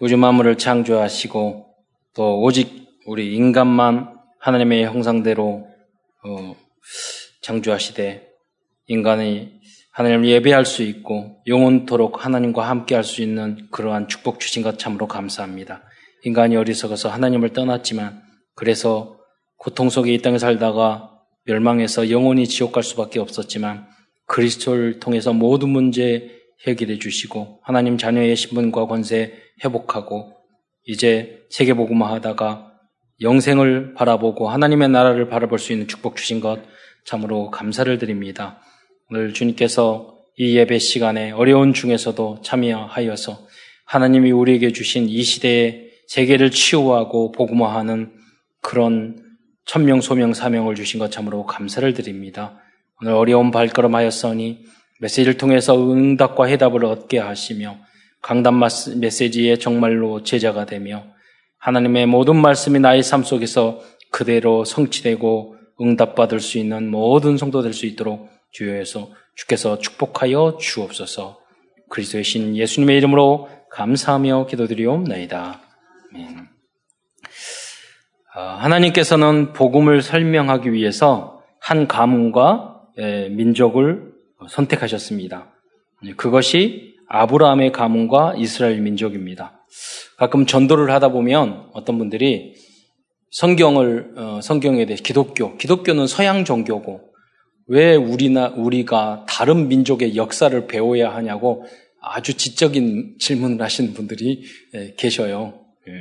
우주 만물을 창조하시고 또 오직 우리 인간만 하나님의 형상대로 어, 창조하시되 인간이 하나님을 예배할 수 있고 영원토록 하나님과 함께 할 수 있는 그러한 축복 주신 것 참으로 감사합니다. 인간이 어리석어서 하나님을 떠났지만 그래서 고통 속에 이 땅에 살다가 멸망해서 영원히 지옥 갈 수밖에 없었지만 그리스도를 통해서 모든 문제 해결해 주시고 하나님 자녀의 신분과 권세 회복하고 이제 세계복음화 하다가 영생을 바라보고 하나님의 나라를 바라볼 수 있는 축복 주신 것 참으로 감사를 드립니다. 오늘 주님께서 이 예배 시간에 어려운 중에서도 참여하여서 하나님이 우리에게 주신 이 시대의 세계를 치유하고 복음화하는 그런 천명, 소명, 사명을 주신 것 참으로 감사를 드립니다. 오늘 어려운 발걸음하였으니 메시지를 통해서 응답과 해답을 얻게 하시며 강단 메시지에 정말로 제자가 되며 하나님의 모든 말씀이 나의 삶 속에서 그대로 성취되고 응답받을 수 있는 모든 성도 될 수 있도록 주여에서 주께서 축복하여 주옵소서 그리스도의 신 예수님의 이름으로 감사하며 기도드리옵나이다. 아, 하나님께서는 복음을 설명하기 위해서 한 가문과 민족을 선택하셨습니다. 그것이 아브라함의 가문과 이스라엘 민족입니다. 가끔 전도를 하다 보면 어떤 분들이 성경을 어, 성경에 대해 기독교, 기독교는 서양 종교고 왜 우리나 우리가 다른 민족의 역사를 배워야 하냐고 아주 지적인 질문을 하시는 분들이 계셔요. 예.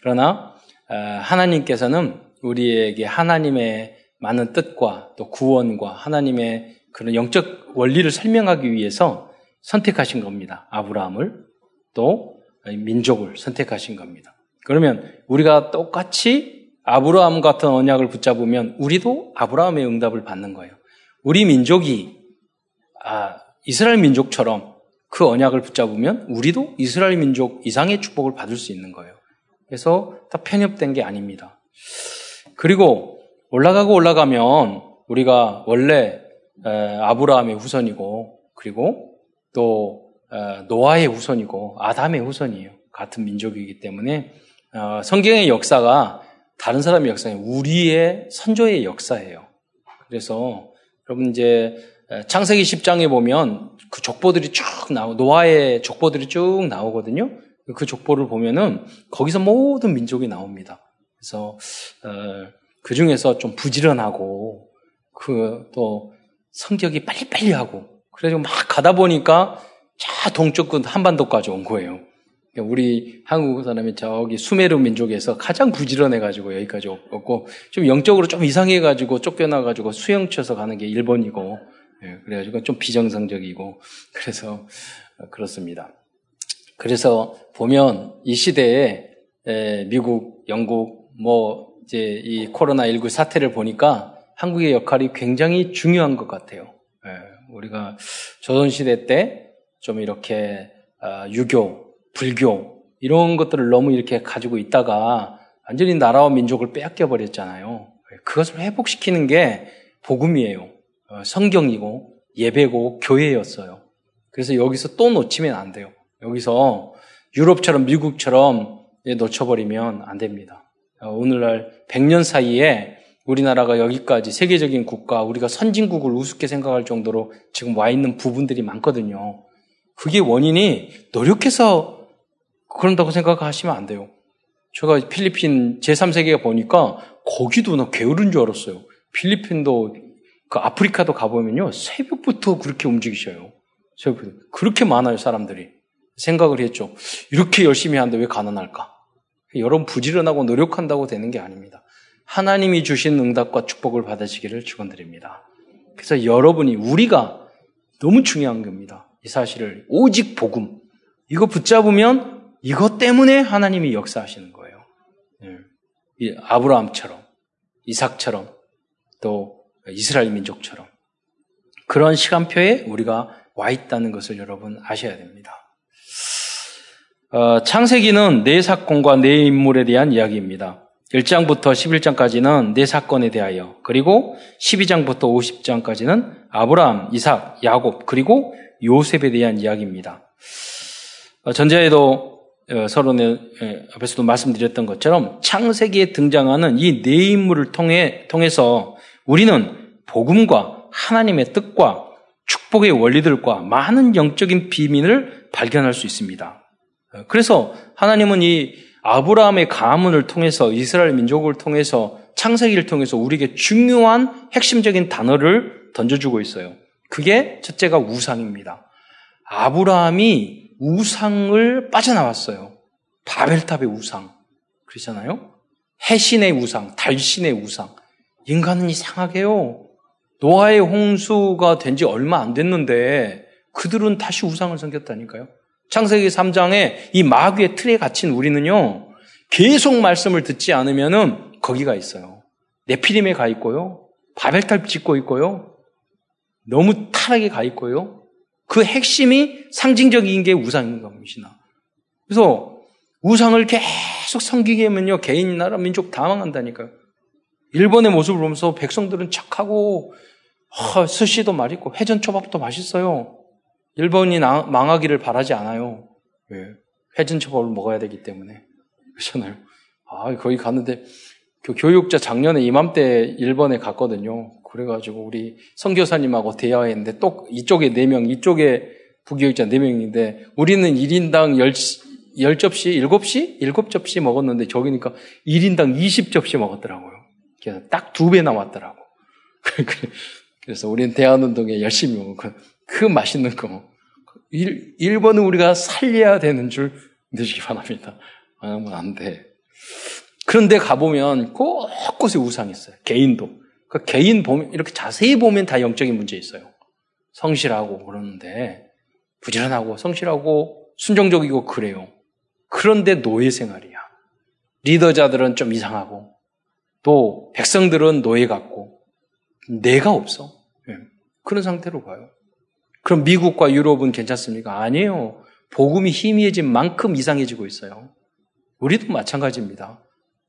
그러나 아, 하나님께서는 우리에게 하나님의 많은 뜻과 또 구원과 하나님의 그런 영적 원리를 설명하기 위해서 선택하신 겁니다. 아브라함을 또 민족을 선택하신 겁니다. 그러면 우리가 똑같이 아브라함 같은 언약을 붙잡으면 우리도 아브라함의 응답을 받는 거예요. 우리 민족이 아, 이스라엘 민족처럼 그 언약을 붙잡으면 우리도 이스라엘 민족 이상의 축복을 받을 수 있는 거예요. 그래서 다 편협된 게 아닙니다. 그리고 올라가고 올라가면 우리가 원래 아브라함의 후손이고 그리고 또 노아의 후손이고 아담의 후손이에요. 같은 민족이기 때문에 어, 성경의 역사가 다른 사람의 역사에 우리의 선조의 역사예요. 그래서 여러분 이제 창세기 10장에 보면 그 족보들이 쭉 나오 노아의 족보들이 쭉 나오거든요. 그 족보를 보면은 거기서 모든 민족이 나옵니다. 그래서 어, 그 중에서 좀 부지런하고 그 또 성격이 빨리빨리 하고 그래서 막 가다 보니까 자 동쪽 끝 한반도까지 온 거예요. 그러니까 우리 한국 사람이 저기 수메르 민족에서 가장 부지런해가지고 여기까지 왔고 좀 영적으로 좀 이상해가지고 쫓겨나가지고 수영쳐서 가는 게 일본이고 예, 그래가지고 좀 비정상적이고 그래서 그렇습니다. 그래서 보면 이 시대에 미국, 영국, 뭐 이제 이 코로나 19 사태를 보니까 한국의 역할이 굉장히 중요한 것 같아요. 예, 우리가 조선 시대 때 좀 이렇게 아, 유교, 불교 이런 것들을 너무 이렇게 가지고 있다가 완전히 나라와 민족을 빼앗겨 버렸잖아요. 예, 그것을 회복시키는 게 복음이에요. 어, 성경이고 예배고 교회였어요. 그래서 여기서 또 놓치면 안 돼요. 여기서 유럽처럼 미국처럼 놓쳐버리면 안 됩니다. 어, 오늘날 100년 사이에 우리나라가 여기까지 세계적인 국가, 우리가 선진국을 우습게 생각할 정도로 지금 와 있는 부분들이 많거든요. 그게 원인이 노력해서 그런다고 생각하시면 안 돼요. 제가 필리핀 제3세계에 보니까 거기도 나 게으른 줄 알았어요. 필리핀도 그 아프리카도 가보면요. 새벽부터 그렇게 움직이셔요. 새벽부터. 그렇게 많아요, 사람들이. 생각을 했죠. 이렇게 열심히 하는데 왜 가난할까? 여러분 부지런하고 노력한다고 되는 게 아닙니다. 하나님이 주신 응답과 축복을 받으시기를 축원드립니다. 그래서 여러분이 우리가 너무 중요한 겁니다. 이 사실을 오직 복음 이거 붙잡으면 이것 때문에 하나님이 역사하시는 거예요. 예. 아브라함처럼 이삭처럼 또 이스라엘 민족처럼 그런 시간표에 우리가 와 있다는 것을 여러분 아셔야 됩니다. 어, 창세기는 네 사건과 네 인물에 대한 이야기입니다. 1장부터 11장까지는 네 사건에 대하여, 그리고 12장부터 50장까지는 아브라함, 이삭, 야곱, 그리고 요셉에 대한 이야기입니다. 어, 전자에도 어, 서론에 앞에서도 말씀드렸던 것처럼 창세기에 등장하는 이 네 인물을 통해 통해서 우리는 복음과 하나님의 뜻과 축복의 원리들과 많은 영적인 비밀을 발견할 수 있습니다. 어, 그래서 하나님은 이 아브라함의 가문을 통해서 이스라엘 민족을 통해서 창세기를 통해서 우리에게 중요한 핵심적인 단어를 던져주고 있어요. 그게 첫째가 우상입니다. 아브라함이 우상을 빠져나왔어요. 바벨탑의 우상. 그러잖아요? 해신의 우상, 달신의 우상. 인간은 이상하게요. 노아의 홍수가 된 지 얼마 안 됐는데 그들은 다시 우상을 섬겼다니까요. 창세기 3장에 이 마귀의 틀에 갇힌 우리는요, 계속 말씀을 듣지 않으면은 거기가 있어요. 네피림에 가 있고요. 바벨탑 짓고 있고요. 너무 타락에 가 있고요. 그 핵심이 상징적인 게 우상인 겁니다. 그래서 우상을 계속 섬기게 하면요, 개인, 나라, 민족 다 망한다니까요. 일본의 모습을 보면서 백성들은 착하고, 어, 스시도 맛있고, 회전초밥도 맛있어요. 일본이 나, 망하기를 바라지 않아요. 왜? 회전초밥을 먹어야 되기 때문에. 그렇잖아요. 아, 거기 갔는데, 그 교육자 작년에 이맘때 일본에 갔거든요. 그래가지고 우리 선교사님하고 대화했는데 또 이쪽에 4명, 이쪽에 부교육자 4명인데 우리는 1인당 10, 10접시, 7시? 7접시 먹었는데 저기니까 1인당 20접시 먹었더라고요. 그래서 딱 두 배 남았더라고. 그래서 우리는 대한운동에 열심히 먹고 그, 그 맛있는 거. 일, 1번은 우리가 살려야 되는 줄 믿으시기 바랍니다. 안 하면 안 돼. 그런데 가보면 곳곳에 우상이 있어요. 개인도. 그 개인 보면, 이렇게 자세히 보면 다 영적인 문제 있어요. 성실하고 그러는데, 부지런하고 성실하고 순종적이고 그래요. 그런데 노예 생활이야. 리더자들은 좀 이상하고, 또 백성들은 노예 같고, 내가 없어. 네. 그런 상태로 가요. 그럼 미국과 유럽은 괜찮습니까? 아니에요. 복음이 희미해진 만큼 이상해지고 있어요. 우리도 마찬가지입니다.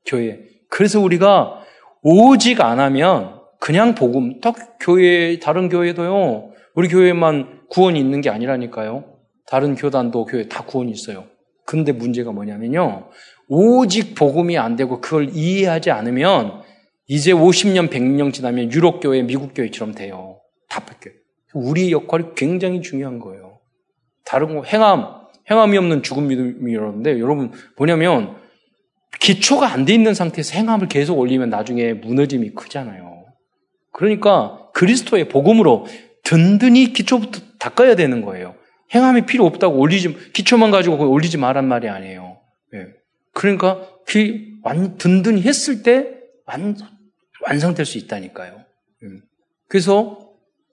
교회. 그래서 우리가 오직 안 하면 그냥 복음, 딱 교회, 다른 교회도요, 우리 교회만 구원이 있는 게 아니라니까요. 다른 교단도 교회 다 구원이 있어요. 근데 문제가 뭐냐면요. 오직 복음이 안 되고 그걸 이해하지 않으면 이제 50년, 100년 지나면 유럽교회, 미국교회처럼 돼요. 다 뺏겨요. 우리 역할이 굉장히 중요한 거예요. 다른 거, 행함, 행함이 없는 죽음 믿음이라는데 여러분 뭐냐면 기초가 안 돼 있는 상태에서 행함을 계속 올리면 나중에 무너짐이 크잖아요. 그러니까 그리스도의 복음으로 든든히 기초부터 닦아야 되는 거예요. 행함이 필요 없다고 올리지, 기초만 가지고 올리지 말란 말이 아니에요. 예. 그러니까 그 완, 든든히 했을 때 완, 완성될 수 있다니까요. 예. 그래서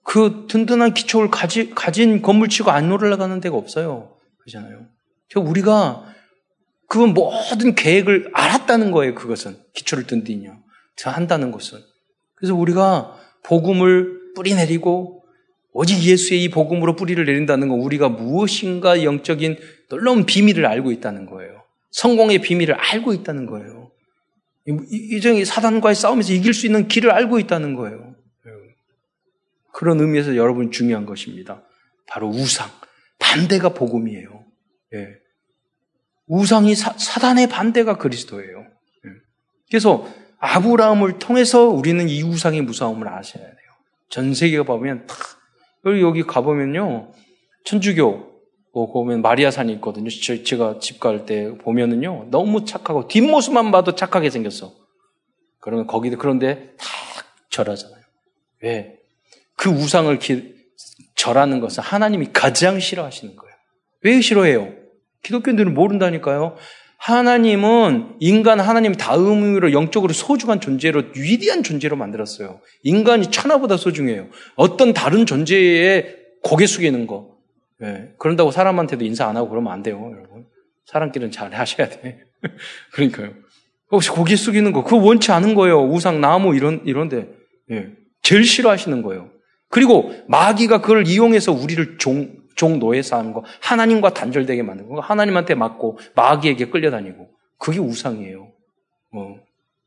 그 든든한 기초를 가지, 가진 건물치고 안 올라가는 데가 없어요. 그렇잖아요. 우리가 그 모든 계획을 알았다는 거예요, 그것은. 기초를 든든히 한다는 것은. 그래서 우리가 복음을 뿌리 내리고 오직 예수의 이 복음으로 뿌리를 내린다는 건 우리가 무엇인가 영적인 놀라운 비밀을 알고 있다는 거예요. 성공의 비밀을 알고 있다는 거예요. 이정이 사단과의 싸움에서 이길 수 있는 길을 알고 있다는 거예요. 그런 의미에서 여러분 중요한 것입니다. 바로 우상. 반대가 복음이에요. 예. 우상이 사, 단의 반대가 그리스도예요. 예. 그래서 아브라함을 통해서 우리는 이 우상의 무서움을 아셔야 돼요. 전 세계가 보면 다 여기 여기 가보면요 천주교 보면 마리아산이 있거든요. 제가 집 갈 때 보면은요 너무 착하고 뒷모습만 봐도 착하게 생겼어. 그러면 거기도 그런데 다 절하잖아요. 왜? 그 우상을 기, 절하는 것은 하나님이 가장 싫어하시는 거예요. 왜 싫어해요? 기독교인들은 모른다니까요. 하나님은 인간 하나님 다음으로 영적으로 소중한 존재로 위대한 존재로 만들었어요. 인간이 천하보다 소중해요. 어떤 다른 존재에 고개 숙이는 거. 네. 그런다고 사람한테도 인사 안 하고 그러면 안 돼요, 여러분. 사람끼리는 잘 하셔야 돼. 그러니까요. 혹시 고개 숙이는 거, 그거 원치 않은 거예요. 우상, 나무, 이런, 이런데. 네. 제일 싫어하시는 거예요. 그리고 마귀가 그걸 이용해서 우리를 종, 종노예 쌓은거 하나님과 단절되게 만든 거, 하나님한테 맞고 마귀에게 끌려다니고 그게 우상이에요. 뭐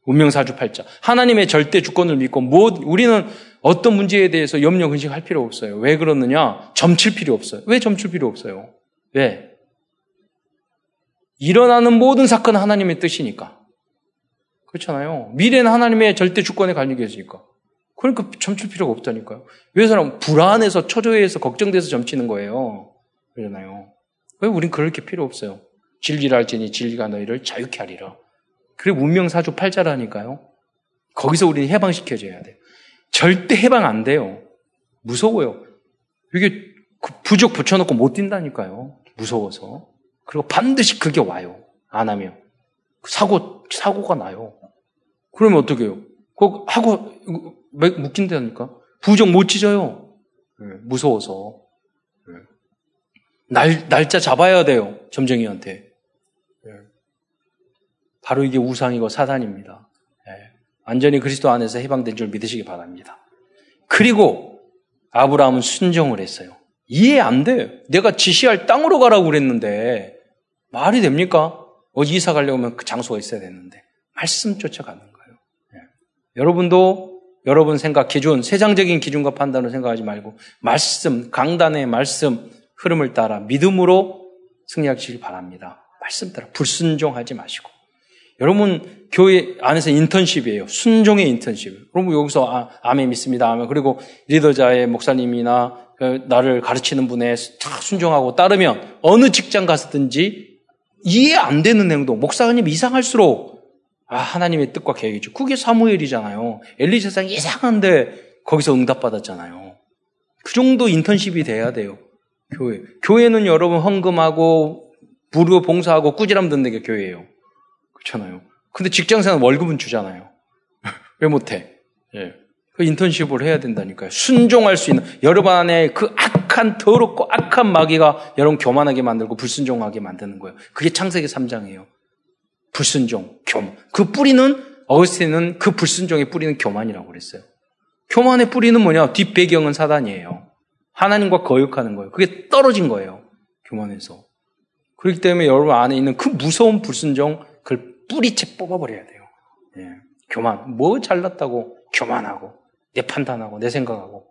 운명사주팔자 하나님의 절대 주권을 믿고 뭐 우리는 어떤 문제에 대해서 염려 근심할 필요 없어요. 왜 그러느냐? 점칠 필요 없어요. 왜 점칠 필요 없어요? 왜? 일어나는 모든 사건은 하나님의 뜻이니까. 그렇잖아요. 미래는 하나님의 절대 주권에 관계 계시니까. 그러니까 점칠 필요가 없다니까요. 왜 사람 불안해서 초조해서 걱정돼서 점치는 거예요. 그러잖아요. 왜 우린 그렇게 필요 없어요. 진리를 알지니 진리가 너희를 자유케 하리라. 그래 문명사주 팔자라니까요. 거기서 우리는 해방시켜줘야 돼요. 절대 해방 안 돼요. 무서워요. 이게 그 부족 붙여놓고 못 뛴다니까요. 무서워서. 그리고 반드시 그게 와요. 안 하면. 사고, 사고가 나요. 그러면 어떻게 해요? 그 하고 묶인다니까. 부족 못 찢어요. 네, 무서워서. 네. 날, 날짜 잡아야 돼요. 점쟁이한테. 네. 바로 이게 우상이고 사단입니다. 완전히 그리스도 안에서 해방된 줄 믿으시기 바랍니다. 그리고 아브라함은 순종을 했어요. 이해 안 돼요. 내가 지시할 땅으로 가라고 그랬는데 말이 됩니까? 어디 이사 가려면 그 장소가 있어야 되는데 말씀 쫓아가는 거예요. 네. 여러분도 여러분 생각 기준, 세상적인 기준과 판단을 생각하지 말고 말씀, 강단의 말씀 흐름을 따라 믿음으로 승리하시길 바랍니다. 말씀 따라 불순종하지 마시고 여러분 교회 안에서 인턴십이에요. 순종의 인턴십. 여러분 여기서 아, 아멘 믿습니다. 아멘. 그리고 리더자의 목사님이나 그 나를 가르치는 분에 다 순종하고 따르면 어느 직장 가서든지 이해 안 되는 행동, 목사님 이상할수록 아 하나님의 뜻과 계획이죠. 그게 사무엘이잖아요. 엘리 세상 이상한데 거기서 응답받았잖아요. 그 정도 인턴십이 돼야 돼요. 교회. 교회는 여러분 헌금하고 무료 봉사하고 꾸지람 듣는 게 교회예요. 그렇잖아요. 근데 직장생활 월급은 주잖아요. 왜 못해? 예. 그 인턴십을 해야 된다니까요. 순종할 수 있는 여러분 안에 그 악한 더럽고 악한 마귀가 여러분 교만하게 만들고 불순종하게 만드는 거예요. 그게 창세기 3장이에요. 불순종, 교만. 그 뿌리는 어거스틴은 그 불순종의 뿌리는 교만이라고 그랬어요. 교만의 뿌리는 뭐냐? 뒷배경은 사단이에요. 하나님과 거역하는 거예요. 그게 떨어진 거예요. 교만에서. 그렇기 때문에 여러분 안에 있는 그 무서운 불순종, 그걸 뿌리채 뽑아버려야 돼요. 예. 교만. 뭐 잘났다고 교만하고, 내 판단하고, 내 생각하고.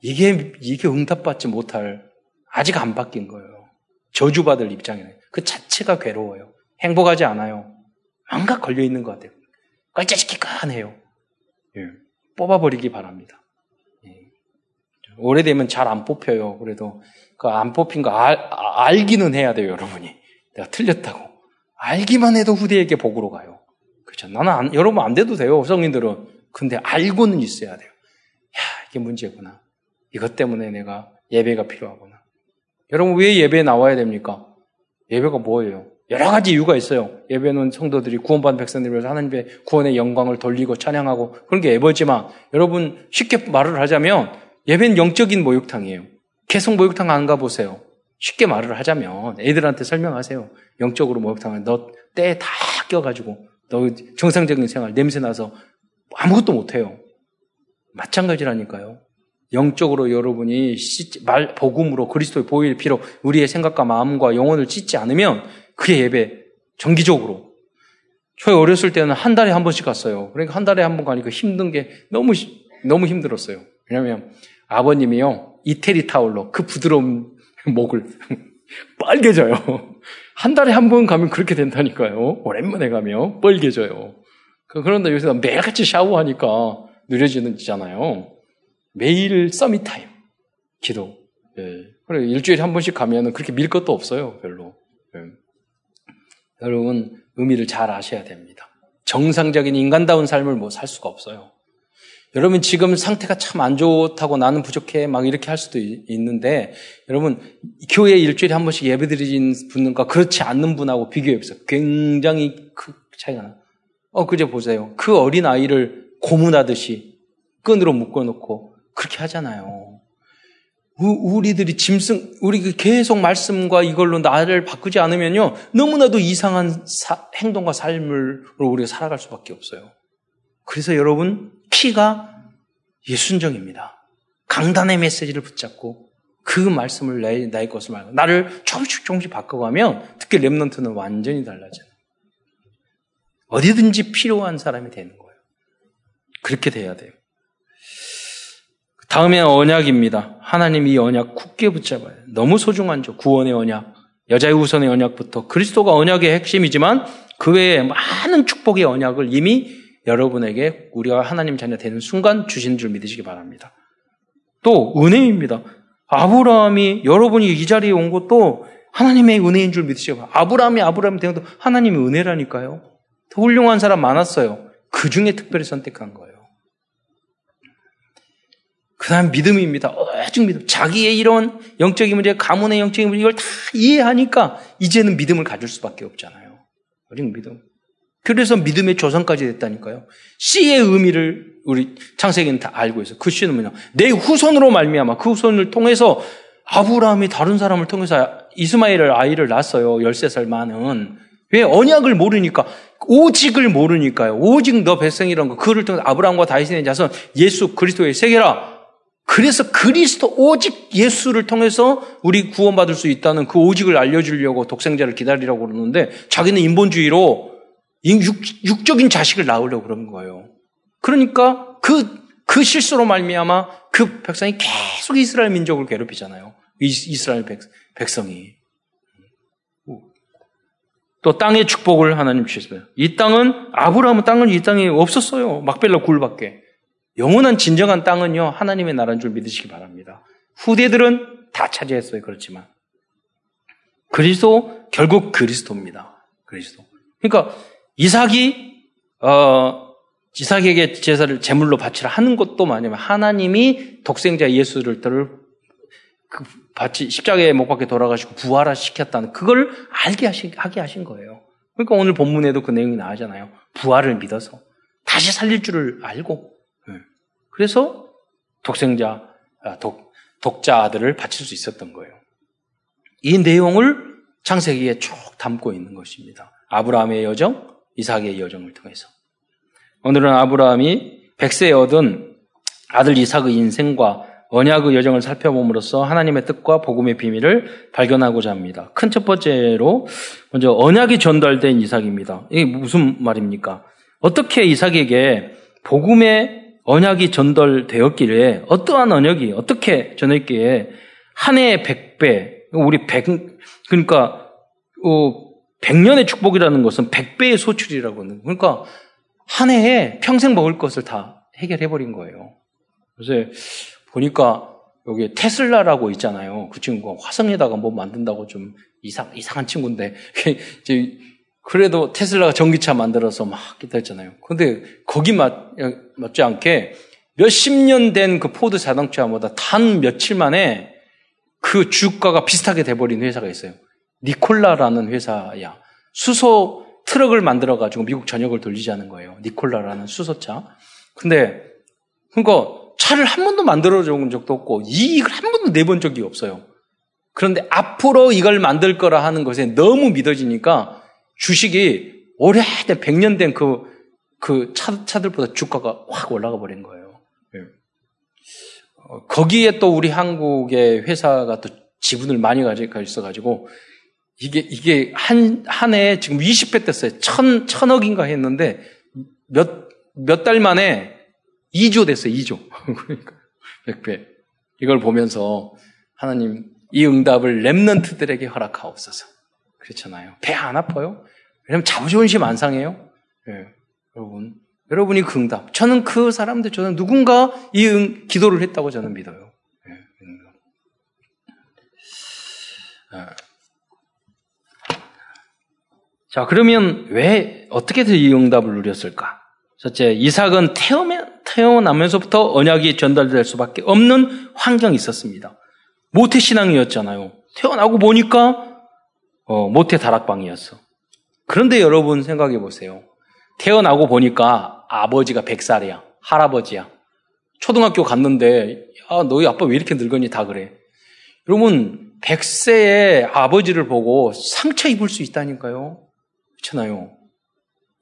이게, 이게 응답받지 못할, 아직 안 바뀐 거예요. 저주받을 입장이에요. 그 자체가 괴로워요. 행복하지 않아요. 망각 걸려 있는 것 같아요. 깔짝시키까해요. 예. 뽑아버리기 바랍니다. 예. 오래되면 잘 안 뽑혀요. 그래도 그 안 뽑힌 거 알, 알기는 해야 돼요, 여러분이. 내가 틀렸다고. 알기만 해도 후대에게 복으로 가요. 그렇죠. 나는 안, 여러분 안 돼도 돼요. 성인들은. 근데 알고는 있어야 돼요. 야, 이게 문제구나. 이것 때문에 내가 예배가 필요하구나. 여러분 왜 예배에 나와야 됩니까? 예배가 뭐예요? 여러 가지 이유가 있어요. 예배는 성도들이 구원받은 백성들을 위해서 하나님의 구원의 영광을 돌리고 찬양하고 그런 게 예배지만 여러분 쉽게 말을 하자면 예배는 영적인 목욕탕이에요. 계속 목욕탕 안 가보세요. 쉽게 말을 하자면 애들한테 설명하세요. 영적으로 목욕탕은 너 때 다 껴가지고 너 정상적인 생활 냄새 나서 아무것도 못해요. 마찬가지라니까요. 영적으로 여러분이 말, 복음으로 그리스도의 보일 피로 우리의 생각과 마음과 영혼을 찢지 않으면 그게 예배 정기적으로 저희 어렸을 때는 한 달에 한 번씩 갔어요. 그러니까 한 달에 한 번 가니까 힘든 게 너무 너무 힘들었어요. 왜냐하면 아버님이요 이태리 타올로 그 부드러운 목을 빨개져요. 한 달에 한 번 가면 그렇게 된다니까요. 오랜만에 가면 빨개져요. 그, 그런데 요새 매일같이 샤워하니까 느려지잖아요. 매일 summit time 기도. 예. 그래 일주일에 한 번씩 가면은 그렇게 밀 것도 없어요. 별로. 예. 여러분 의미를 잘 아셔야 됩니다. 정상적인 인간다운 삶을 뭐 살 수가 없어요. 여러분 지금 상태가 참 안 좋다고 나는 부족해 막 이렇게 할 수도 있는데 여러분 교회 일주일에 한 번씩 예배 드리는 분과 그렇지 않는 분하고 비교해 보세요. 굉장히 그 차이가 나. 어 그제 보세요. 그 어린 아이를 고문하듯이 끈으로 묶어놓고 그렇게 하잖아요. 우리들이 짐승, 우리 그 계속 말씀과 이걸로 나를 바꾸지 않으면요, 너무나도 이상한 사, 행동과 삶을 우리가 살아갈 수밖에 없어요. 그래서 여러분, 키가 예순정입니다. 강단의 메시지를 붙잡고 그 말씀을 내, 나의 것을 말고 나를 조금씩 조금씩 바꿔가면 특히 랩런트는 완전히 달라져요. 어디든지 필요한 사람이 되는 거예요. 그렇게 돼야 돼요. 다음에 언약입니다. 하나님 이 언약 굳게 붙잡아요. 너무 소중한 죠 구원의 언약. 여자의 후손의 언약부터 그리스도가 언약의 핵심이지만 그 외에 많은 축복의 언약을 이미 여러분에게 우리가 하나님 자녀 되는 순간 주신 줄 믿으시기 바랍니다. 또 은혜입니다. 아브라함이 여러분이 이 자리에 온 것도 하나님의 은혜인 줄 믿으시기 바랍니다. 아브라함이 아브라함이 된 것도 하나님의 은혜라니까요. 더 훌륭한 사람 많았어요. 그 중에 특별히 선택한 거예요. 그 다음 믿음입니다. 오직 믿음. 자기의 이런 영적인 문제, 가문의 영적인 문제, 이걸 다 이해하니까 이제는 믿음을 가질 수밖에 없잖아요. 오직 믿음. 그래서 믿음의 조상까지 됐다니까요. 씨의 의미를 우리 창세기는 다 알고 있어요. 그 씨는 뭐냐? 내 후손으로 말미암아 그 후손을 통해서 아브라함이 다른 사람을 통해서 이스마엘을 아이를 낳았어요. 13살 많은. 왜 언약을 모르니까 오직을 모르니까요. 오직 너 백성이라는 거 그를 통해 아브라함과 다윗의 자손 예수 그리스도의 세계라. 그래서 그리스도 오직 예수를 통해서 우리 구원받을 수 있다는 그 오직을 알려주려고 독생자를 기다리라고 그러는데 자기는 인본주의로 육, 적인 자식을 낳으려고 그런 거예요. 그러니까 그, 그 실수로 말미암아 그 백성이 계속 이스라엘 민족을 괴롭히잖아요. 이스라엘 백, 백성이. 또 땅의 축복을 하나님 주셨어요. 이 땅은 아브라함은 땅은 이 땅에 없었어요. 막벨라 굴밖에. 영원한 진정한 땅은요 하나님의 나라인 줄 믿으시기 바랍니다. 후대들은 다 차지했어요. 그렇지만 그리스도 결국 그리스도입니다. 그리스도. 그러니까 이삭이 어, 이삭에게 제사를 제물로 바치라 하는 것도 뭐냐면 하나님이 독생자 예수를 그 바치 십자가에 못 박게 돌아가시고 부활화 시켰다는 그걸 알게 하시, 하게 하신 거예요. 그러니까 오늘 본문에도 그 내용이 나오잖아요. 부활을 믿어서 다시 살릴 줄을 알고 네. 그래서 독생자 아, 독, 독자 아들을 바칠 수 있었던 거예요. 이 내용을 창세기에 쭉 담고 있는 것입니다. 아브라함의 여정, 이삭의 여정을 통해서. 오늘은 아브라함이 백세에 얻은 아들 이삭의 인생과 언약의 여정을 살펴봄으로써 하나님의 뜻과 복음의 비밀을 발견하고자 합니다. 큰 첫 번째로 먼저 언약이 전달된 이삭입니다. 이게 무슨 말입니까? 어떻게 이삭에게 복음의 언약이 전달되었기에 어떠한 언약이 어떻게 전했기에 한 해에 백배 우리 백 그러니까 어, 100년의 축복이라는 것은 100배의 소출이라고 하는 그러니까 한 해에 평생 먹을 것을 다 해결해 버린 거예요. 그래서 보니까 여기 테슬라라고 있잖아요. 그 친구가 화성에다가 뭐 만든다고 좀 이상 이상한 친구인데 이제 그래도 테슬라가 전기차 만들어서 막 기다렸잖아요. 근데 거기 맞, 맞지 않게 몇십 년 된 그 포드 자동차보다 단 며칠 만에 그 주가가 비슷하게 돼버린 회사가 있어요. 니콜라라는 회사야. 수소 트럭을 만들어가지고 미국 전역을 돌리자는 거예요. 니콜라라는 수소차. 근데, 그러니까 차를 한 번도 만들어 준 적도 없고, 이익을 한 번도 내본 적이 없어요. 그런데 앞으로 이걸 만들 거라 하는 것에 너무 믿어지니까 주식이 오래된 100년 된 그, 그 차, 차들보다 주가가 확 올라가 버린 거예요. 예. 어, 거기에 또 우리 한국의 회사가 또 지분을 많이 가지고 있어가지고 이게, 이게 한, 한 해에 지금 20배 됐어요. 천, 천억인가 했는데 몇, 몇 달 만에 2조 됐어요. 2조. 그러니까 100배. 이걸 보면서 하나님 이 응답을 랩런트들에게 허락하옵소서. 그렇잖아요. 배 안 아파요? 왜냐면 자부심심 안 상해요? 예. 여러분. 여러분이 그 응답. 저는 그 사람들, 저는 누군가 이 응, 기도를 했다고 저는 믿어요. 예. 아. 자, 그러면 왜, 어떻게 이 응답을 누렸을까? 첫째, 이삭은 태어면, 태어나면서부터 언약이 전달될 수밖에 없는 환경이 있었습니다. 모태신앙이었잖아요. 태어나고 보니까, 어, 모태 다락방이었어. 그런데 여러분 생각해 보세요. 태어나고 보니까 아버지가 100살이야. 할아버지야. 초등학교 갔는데, 야, 너희 아빠 왜 이렇게 늙었니? 다 그래. 여러분, 100세의 아버지를 보고 상처 입을 수 있다니까요. 그렇잖아요.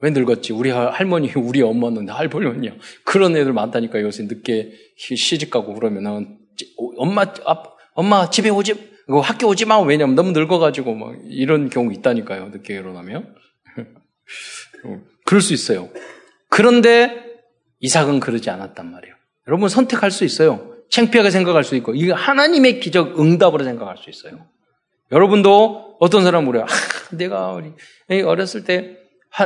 왜 늙었지? 우리 할머니, 우리 엄마는 할머니냐. 그런 애들 많다니까 요새 늦게 시집 가고 그러면은 엄마, 아, 엄마 집에 오지, 학교 오지 마. 왜냐면 너무 늙어가지고 막 이런 경우 있다니까요. 늦게 결혼하면. 그럴 수 있어요. 그런데 이삭은 그러지 않았단 말이에요. 여러분 선택할 수 있어요. 창피하게 생각할 수 있고, 이게 하나님의 기적 응답으로 생각할 수 있어요. 여러분도 어떤 사람 물어요. 아, 내가 어렸을 때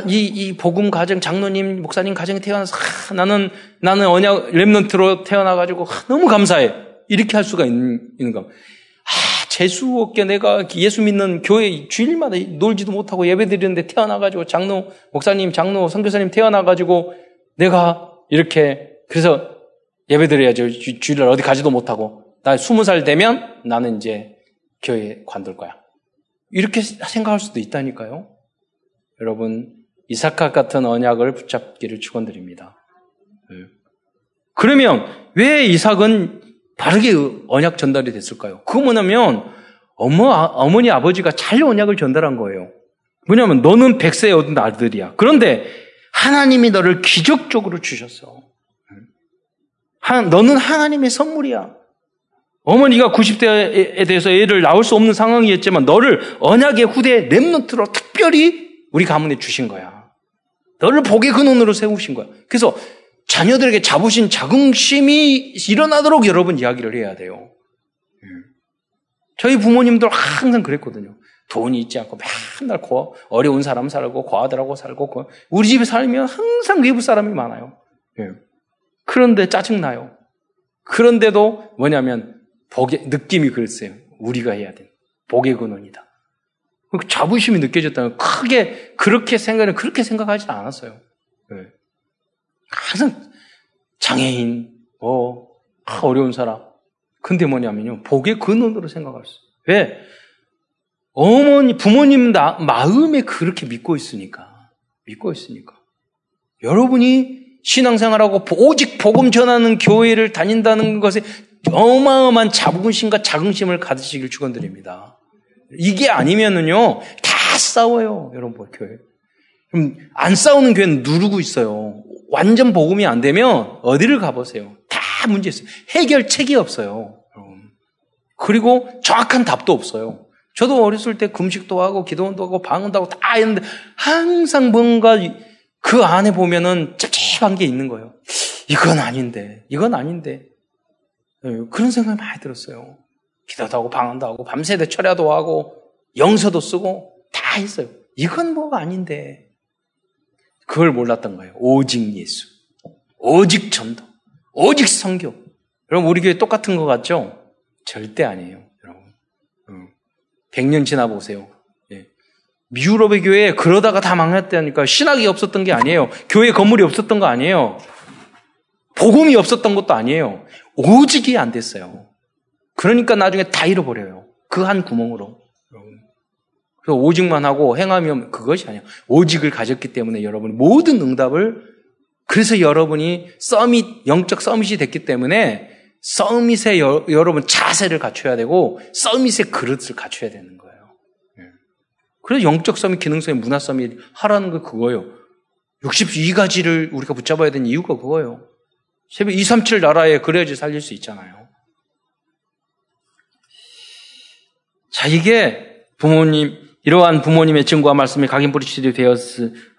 이, 이 복음 가정, 장로님, 목사님 가정에 태어나서 아, 나는, 나는 언약, 랩런트로 태어나가지고 아, 너무 감사해. 이렇게 할 수가 있는, 있는 가 아, 재수 없게 내가 예수 믿는 교회 주일마다 놀지도 못하고 예배 드리는데 태어나가지고 장로, 목사님, 장로, 선교사님 태어나가지고 내가 이렇게, 그래서 예배 드려야죠. 주일날 어디 가지도 못하고. 나 스무 살 되면 나는 이제 교회 관둘 거야. 이렇게 생각할 수도 있다니까요. 여러분, 이삭과 같은 언약을 붙잡기를 축원드립니다. 네. 그러면 왜 이삭은 바르게 언약 전달이 됐을까요? 그거 뭐냐면 어머, 어머니 아버지가 잘 언약을 전달한 거예요. 뭐냐면 너는 백세 얻은 아들이야. 그런데 하나님이 너를 기적적으로 주셨어. 너는 하나님의 선물이야. 어머니가 90대에 대해서 애를 낳을 수 없는 상황이었지만 너를 언약의 후대 랩노트로 특별히 우리 가문에 주신 거야. 너를 복의 근원으로 세우신 거야. 그래서 자녀들에게 자부심, 자긍심이 일어나도록 여러분 이야기를 해야 돼요. 예. 저희 부모님들 항상 그랬거든요. 돈이 있지 않고 맨날 고, 어려운 사람 살고 고아들하고 살고 우리 집에 살면 항상 외부 사람이 많아요. 예. 그런데 짜증나요. 그런데도 뭐냐면 복의 느낌이 그랬어요. 우리가 해야 돼. 복의 근원이다. 그 자부심이 느껴졌다면 크게 그렇게 생각은 그렇게 생각하지 않았어요. 네. 항상 장애인, 뭐 어려운 사람. 근데 뭐냐면요, 복의 근원으로 생각할 수. 왜? 어머니, 부모님 나, 마음에 그렇게 믿고 있으니까. 믿고 있으니까. 여러분이 신앙생활하고 오직 복음 전하는 교회를 다닌다는 것에 어마어마한 자부심과 자긍심을 가지시길 축원드립니다. 이게 아니면은요 다 싸워요, 여러분 교회. 그럼 안 싸우는 교회는 누르고 있어요. 완전 복음이 안 되면 어디를 가보세요. 다 문제 있어요. 해결책이 없어요. 그리고 정확한 답도 없어요. 저도 어렸을 때 금식도 하고 기도원도 하고 방언도 하고 다 했는데 항상 뭔가 그 안에 보면은 찝찝한 게 있는 거예요. 이건 아닌데, 이건 아닌데. 네, 그런 생각이 많이 들었어요. 기도도 하고 방언도 하고 밤새도 철야도 하고 영서도 쓰고 다 했어요. 이건 뭐가 아닌데. 그걸 몰랐던 거예요. 오직 예수. 오직 전도. 오직 성교. 여러분, 우리 교회 똑같은 것 같죠? 절대 아니에요, 여러분. 100년 지나 보세요. 미유럽의 교회 그러다가 다 망했다니까 신학이 없었던 게 아니에요. 교회 건물이 없었던 거 아니에요. 복음이 없었던 것도 아니에요. 오직이 안 됐어요. 그러니까 나중에 다 잃어버려요. 그 한 구멍으로. 그래서 오직만 하고 행하면 그것이 아니에요. 오직을 가졌기 때문에 여러분 모든 응답을 그래서 여러분이 서밋 영적 서밋이 됐기 때문에 서밋에 여, 여러분 자세를 갖춰야 되고 서밋의 그릇을 갖춰야 되는 거예요. 그래서 영적 섬이 기능성의 문화 섬이 하라는 거 그거예요. 62가지를 우리가 붙잡아야 되는 이유가 그거예요. 새벽 237 나라에 그래야지 살릴 수 있잖아요. 자, 이게 부모님, 이러한 부모님의 증거와 말씀이 각인 뿌리치되 되었,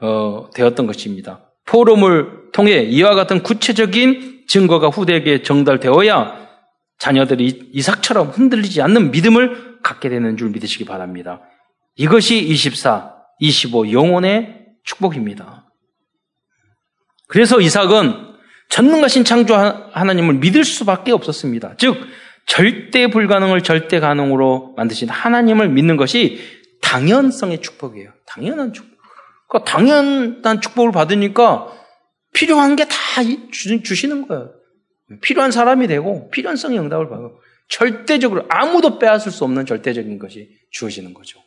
어, 되었던 것입니다. 포럼을 통해 이와 같은 구체적인 증거가 후대에게 전달되어야 자녀들이 이삭처럼 흔들리지 않는 믿음을 갖게 되는 줄 믿으시기 바랍니다. 이것이 24, 25 영혼의 축복입니다. 그래서 이삭은 전능하신 창조 하나님을 믿을 수밖에 없었습니다. 즉 절대 불가능을 절대 가능으로 만드신 하나님을 믿는 것이 당연성의 축복이에요. 당연한 축복. 그러니까 당연한 축복을 받으니까 필요한 게 다 주시는 거예요. 필요한 사람이 되고 필요성의 응답을 받고 절대적으로 아무도 빼앗을 수 없는 절대적인 것이 주어지는 거죠.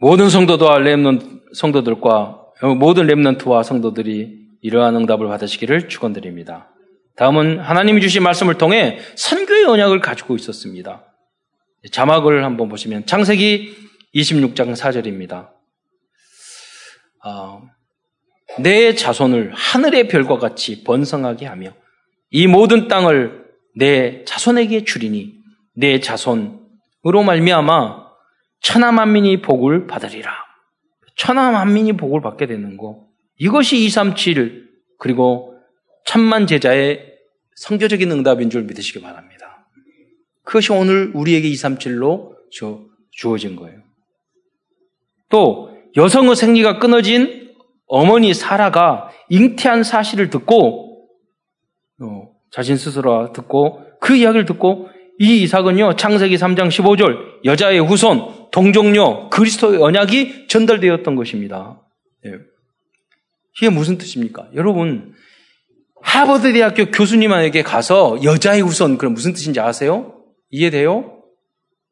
모든 성도도와 렘넌 성도들과 모든 렘넌트와 성도들이 이러한 응답을 받으시기를 축원드립니다. 다음은 하나님이 주신 말씀을 통해 선교의 언약을 가지고 있었습니다. 자막을 한번 보시면 창세기 26장 4절입니다. 어, 내 자손을 하늘의 별과 같이 번성하게 하며 이 모든 땅을 내 자손에게 주리니 내 자손으로 말미암아 천하 만민이 복을 받으리라. 천하 만민이 복을 받게 되는 거. 이것이 237 그리고 천만 제자의 성교적인 응답인 줄 믿으시기 바랍니다. 그것이 오늘 우리에게 237로 주어진 거예요. 또 여성의 생리가 끊어진 어머니 사라가 잉태한 사실을 듣고 어, 자신 스스로 듣고 그 이야기를 듣고 이 이삭은요 창세기 3장 15절 여자의 후손 동종녀 그리스도의 언약이 전달되었던 것입니다. 네. 이게 무슨 뜻입니까? 여러분 하버드 대학교 교수님에게 가서 여자의 후손 그럼 무슨 뜻인지 아세요? 이해돼요?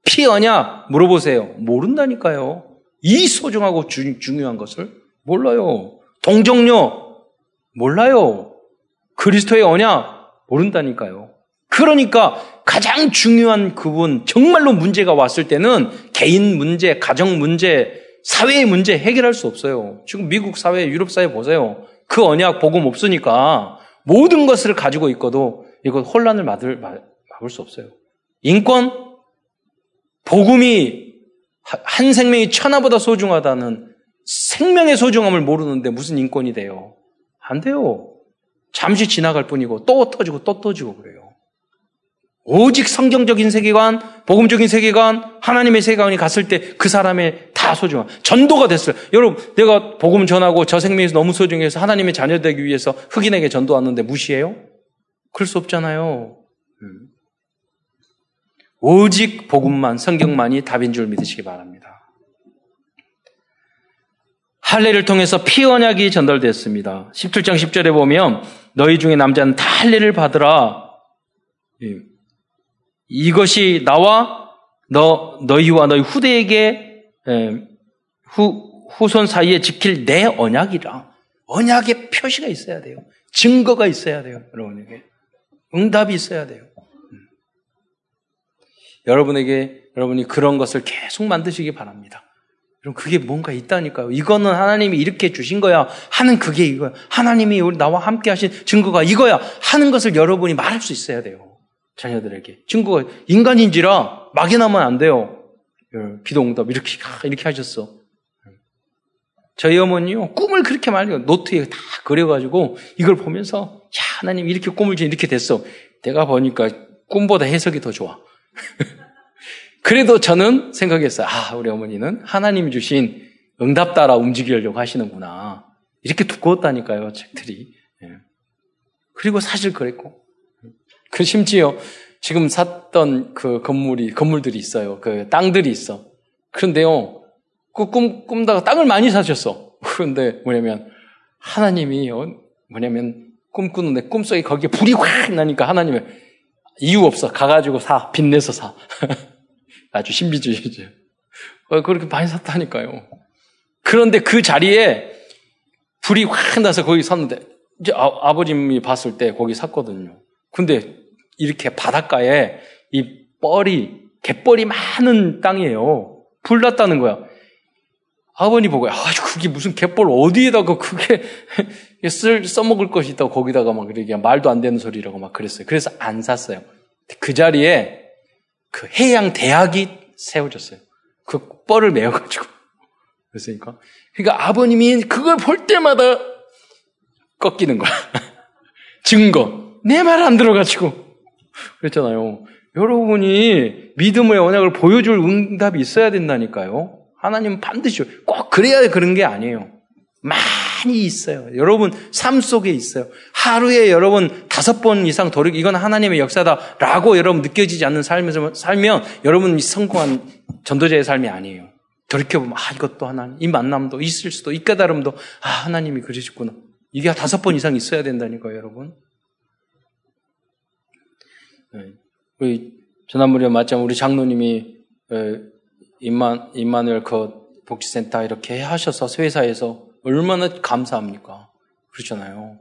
피 언약 물어보세요. 모른다니까요. 이 소중하고 주, 중요한 것을 몰라요. 동정녀 몰라요. 그리스도의 언약 모른다니까요. 그러니까 가장 중요한 그분 정말로 문제가 왔을 때는 개인 문제, 가정 문제, 사회의 문제 해결할 수 없어요. 지금 미국 사회, 유럽 사회 보세요. 그 언약 복음 없으니까 모든 것을 가지고 있고도 이거 혼란을 막을, 막을 수 없어요. 인권, 복음이 한 생명이 천하보다 소중하다는 생명의 소중함을 모르는데 무슨 인권이 돼요? 안 돼요. 잠시 지나갈 뿐이고 또 터지고 또 터지고 그래요. 오직 성경적인 세계관, 복음적인 세계관, 하나님의 세계관이 갔을 때 그 사람의 다 소중한 전도가 됐어요. 여러분, 내가 복음 전하고 저 생명에서 너무 소중해서 하나님의 자녀 되기 위해서 흑인에게 전도 왔는데 무시해요? 그럴 수 없잖아요. 음. 오직 복음만, 성경만이 답인 줄 믿으시기 바랍니다. 할례를 통해서 피 언약이 전달됐습니다. 17장 10절에 보면 너희 중에 남자는 다 할례를 받으라. 예. 이것이 나와 너 너희와 너희 후대에게 예, 후 후손 사이에 지킬 내 언약이라. 언약의 표시가 있어야 돼요. 증거가 있어야 돼요. 여러분에게 응답이 있어야 돼요. 여러분에게 여러분이 그런 것을 계속 만드시기 바랍니다. 그럼 그게 뭔가 있다니까요. 이거는 하나님이 이렇게 주신 거야 하는 그게 이거야. 하나님이 우리 나와 함께 하신 증거가 이거야 하는 것을 여러분이 말할 수 있어야 돼요. 자녀들에게. 증거가 인간인지라 막연하면 안 돼요. 기도응답 이렇게 이렇게 하셨어. 저희 어머니요 꿈을 그렇게 많이 노트에 다 그려가지고 이걸 보면서 야 하나님 이렇게 꿈을 지 이렇게 됐어. 내가 보니까 꿈보다 해석이 더 좋아. 그래도 저는 생각했어요. 아, 우리 어머니는 하나님 주신 응답 따라 움직이려고 하시는구나. 이렇게 두꺼웠다니까요, 책들이. 예. 그리고 사실 그랬고. 그 심지어 지금 샀던 그 건물이, 건물들이 있어요. 그 땅들이 있어. 그런데요, 그 꿈, 꿈다가 땅을 많이 사셨어. 그런데 뭐냐면, 하나님이, 어, 뭐냐면, 꿈꾸는데 꿈속에 거기에 불이 확 나니까 하나님을 이유 없어. 가가지고 사. 빚내서 사. 아주 신비주의죠. 어, 그렇게 많이 샀다니까요. 그런데 그 자리에 불이 확 나서 거기 샀는데, 이제 아, 버님이 봤을 때 거기 샀거든요. 근데 이렇게 바닷가에 이 뻘이, 갯벌이 많은 땅이에요. 불 났다는 거야. 아버님 보고, 아, 그게 무슨 갯벌 어디에다가 그게 쓸, 써먹을 것이 있다고 거기다가 막 그러게 말도 안 되는 소리라고 막 그랬어요. 그래서 안 샀어요. 그 자리에 그 해양 대학이 세워졌어요. 그 뻘을 메어가지고. 그랬으니까. 그러니까 아버님이 그걸 볼 때마다 꺾이는 거야. 증거. 내 말 안 들어가지고. 그랬잖아요. 여러분이 믿음의 언약을 보여줄 응답이 있어야 된다니까요. 하나님은 반드시 꼭 그래야 그런 게 아니에요. 많이 있어요. 여러분 삶 속에 있어요. 하루에 여러분 다섯 번 이상 돌이기 이건 하나님의 역사다라고 여러분 느껴지지 않는 삶에서 살면 여러분 성공한 전도자의 삶이 아니에요. 돌이켜보면 아 이것도 하나님 이 만남도 있을 수도 이 깨달음도 아 하나님이 그러셨구나. 이게 다섯 번 이상 있어야 된다니까요, 여러분. 네. 우리 지난번에 마침 우리 장로님이 임만 임마누엘 그 복지센터 이렇게 하셔서 회사에서 얼마나 감사합니까? 그렇잖아요.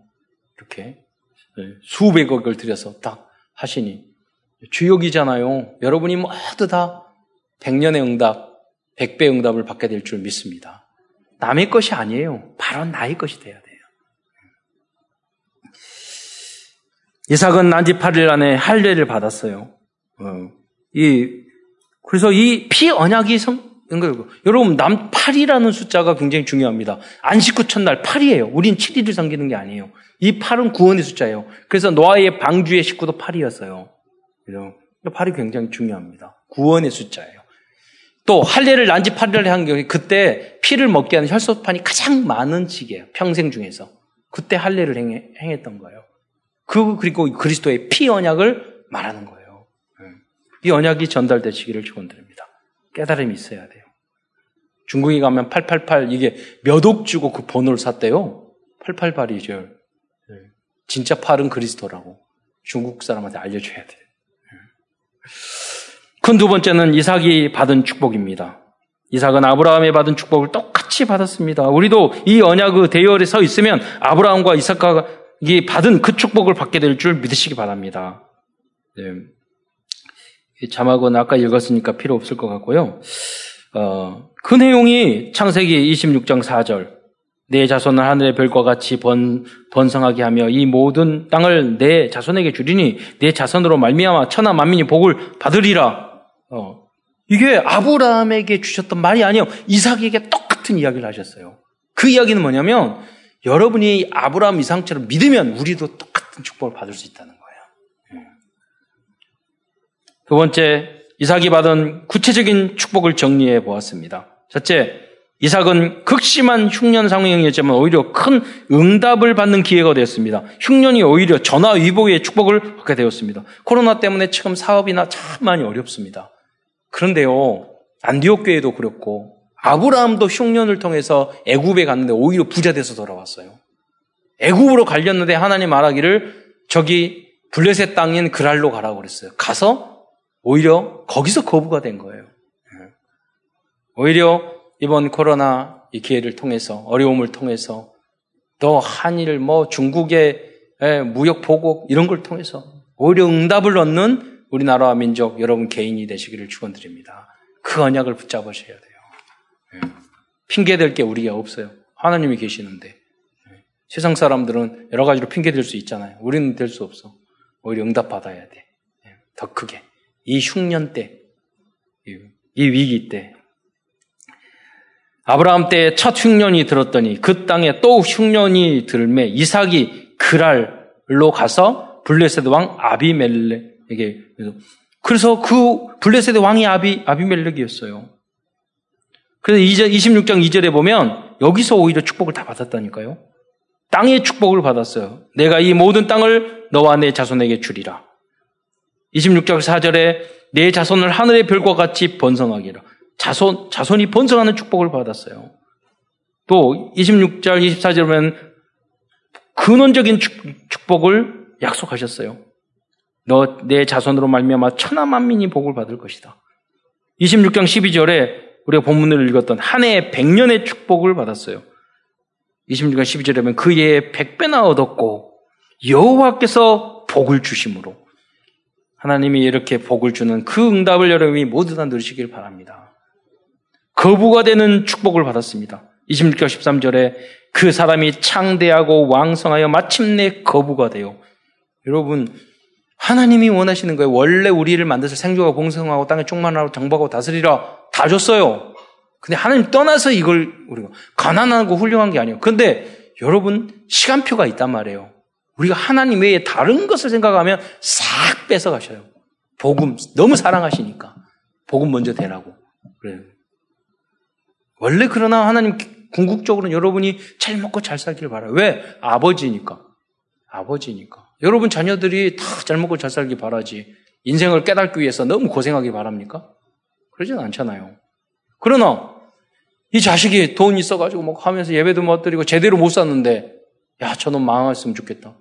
이렇게 네, 수백억을 들여서 딱 하시니 주역이잖아요. 여러분이 모두 다 백년의 응답, 백배 응답을 받게 될 줄 믿습니다. 남의 것이 아니에요. 바로 나의 것이 돼야 돼요. 이삭은 난지 8일 안에 할례를 받았어요. 어, 이 그래서 이 피 언약이 성. 여러분, 남 8이라는 숫자가 굉장히 중요합니다. 안식구 첫날 8이에요. 우린 7일을 섬기는 게 아니에요. 이 8은 구원의 숫자예요. 그래서 노아의 방주의 식구도 8이었어요. 팔이 굉장히 중요합니다. 구원의 숫자예요. 또 할례를 난 지 8일에 한 경우에 그때 피를 먹게 하는 혈소판이 가장 많은 시기예요. 평생 중에서. 그때 할례를 행했던 거예요. 그 그리고 그리스도의 피 언약을 말하는 거예요. 네. 이 언약이 전달되시기를 축원드립니다. 깨달음이 있어야 돼요. 중국에 가면 888 이게 몇 억 주고 그 번호를 샀대요. 888이죠. 진짜 팔은 그리스도라고 중국 사람한테 알려줘야 돼. 큰두 번째는 이삭이 받은 축복입니다. 이삭은 아브라함이 받은 축복을 똑같이 받았습니다. 우리도 이 언약의 대열에 서 있으면 아브라함과 이삭과 이 받은 그 축복을 받게 될 줄 믿으시기 바랍니다. 네. 자막은 아까 읽었으니까 필요 없을 것 같고요. 어, 그 내용이 창세기 26장 4절. 내 자손을 하늘의 별과 같이 번, 번성하게 하며 이 모든 땅을 내 자손에게 주리니 내 자손으로 말미암아 천하 만민이 복을 받으리라. 어, 이게 아브라함에게 주셨던 말이 아니에요. 이삭에게 똑같은 이야기를 하셨어요. 그 이야기는 뭐냐면 여러분이 아브라함 이상처럼 믿으면 우리도 똑같은 축복을 받을 수 있다는 거예요. 예. 두 번째, 이삭이 받은 구체적인 축복을 정리해 보았습니다. 첫째, 이삭은 극심한 흉년 상황이었지만 오히려 큰 응답을 받는 기회가 되었습니다. 흉년이 오히려 전화위복의 축복을 받게 되었습니다. 코로나 때문에 지금 사업이나 참 많이 어렵습니다. 그런데요, 안디옥 교회도 그렇고 아브라함도 흉년을 통해서 애굽에 갔는데 오히려 부자 돼서 돌아왔어요. 애굽으로 갈렸는데 하나님 말하기를 저기 블레셋 땅인 그랄로 가라고 그랬어요. 가서 오히려 거기서 거부가 된 거예요. 예. 오히려 이번 코로나 이 기회를 통해서 어려움을 통해서 또 한일 뭐 중국의 예, 무역 보복 이런 걸 통해서 오히려 응답을 얻는 우리나라와 민족 여러분 개인이 되시기를 축원드립니다. 그 언약을 붙잡으셔야 돼요. 핑계 댈 게 우리가 없어요. 하나님이 계시는데. 세상 사람들은 여러 가지로 핑계 댈 수 있잖아요. 우리는 될 수 없어. 오히려 응답 받아야 돼. 더 크게. 이 흉년 때, 이 위기 때. 아브라함 때 첫 흉년이 들었더니 그 땅에 또 흉년이 들매 이삭이 그랄로 가서 블레셋 왕 아비멜렉에게 그래서 그 블레셋 왕이 아비 아비멜렉이었어요. 그래서 26장 2절에 보면 여기서 오히려 축복을 다 받았다니까요. 땅의 축복을 받았어요. 내가 이 모든 땅을 너와 내 자손에게 주리라. 26장 4절에 내 자손을 하늘의 별과 같이 번성하기라. 자손, 자손이 번성하는 축복을 받았어요. 또 26절, 24절 보면 근원적인 축, 복을 약속하셨어요. 너 내 자손으로 말미암아 천하 만민이 복을 받을 것이다. 26장 12절에 우리가 본문을 읽었던 한 해의 백년의 축복을 받았어요. 26장 12절에 보면 그 해에 백배나 얻었고 여호와께서 복을 주심으로 하나님이 이렇게 복을 주는 그 응답을 여러분이 모두 다 누리시길 바랍니다. 거부가 되는 축복을 받았습니다. 26절 13절에 그 사람이 창대하고 왕성하여 마침내 거부가 되요. 여러분 하나님이 원하시는 거예요. 원래 우리를 만드서 생조가 봉성하고 땅에 충만하고 정복하고 다스리라 다 줬어요. 근데 하나님 떠나서 이걸 우리가 가난하고 훌륭한 게 아니에요. 근데 여러분 시간표가 있단 말이에요. 우리가 하나님 외에 다른 것을 생각하면 싹 뺏어 가셔요. 복음 너무 사랑하시니까 복음 먼저 되라고 그래요. 원래 그러나 하나님 궁극적으로는 여러분이 잘 먹고 잘 살길 바라요. 왜? 아버지니까. 아버지니까. 여러분 자녀들이 다 잘 먹고 잘 살기 바라지. 인생을 깨닫기 위해서 너무 고생하기 바랍니까? 그러진 않잖아요. 그러나 이 자식이 돈 있어가지고 뭐 하면서 예배도 못 드리고 제대로 못 샀는데 야 저놈 망했으면 좋겠다.